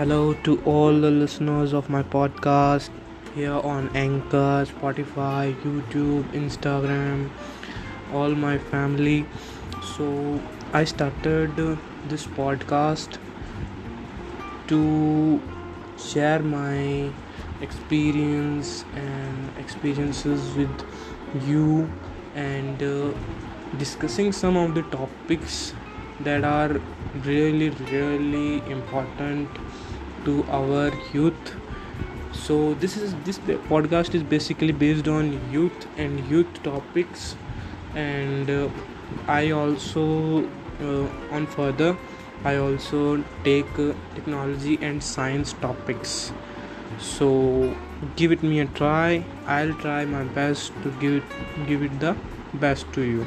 Hello to all the listeners of my podcast here on Anchor, Spotify, YouTube, Instagram, all my family. So, I started this podcast to share my experience and experiences with you and uh, discussing some of the topics that are really really important to our youth. So this is this podcast is basically based on youth and youth topics. And uh, i also uh, on further i also take uh, technology and science topics. So give it me a try. I'll try my best to give it give it the best to you